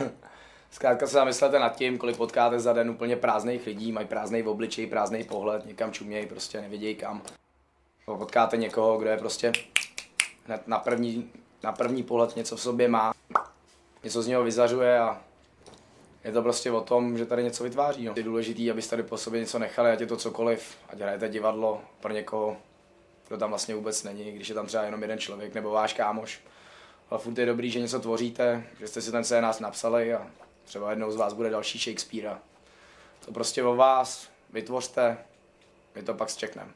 Zkrátka se zamyslete nad tím, kolik potkáte za den úplně prázdných lidí, mají prázdný v obličeji, prázdný pohled, někam čumějí, prostě nevědějí kam. Nebo potkáte někoho, kdo je prostě hned na první, na první pohled něco v sobě má, něco z něho vyzařuje a je to prostě o tom, že tady něco vytváří. No. Je důležité, abyste tady po sobě něco nechali, ať je to cokoliv, ať hrajete divadlo pro někoho, kdo tam vlastně vůbec není, když je tam třeba jenom jeden člověk nebo váš kámoš. Ale furt je dobrý, že něco tvoříte, že jste si ten scénář napsali a třeba jednou z vás bude další Shakespeare. To prostě o vás, vytvořte, my to pak zčekneme.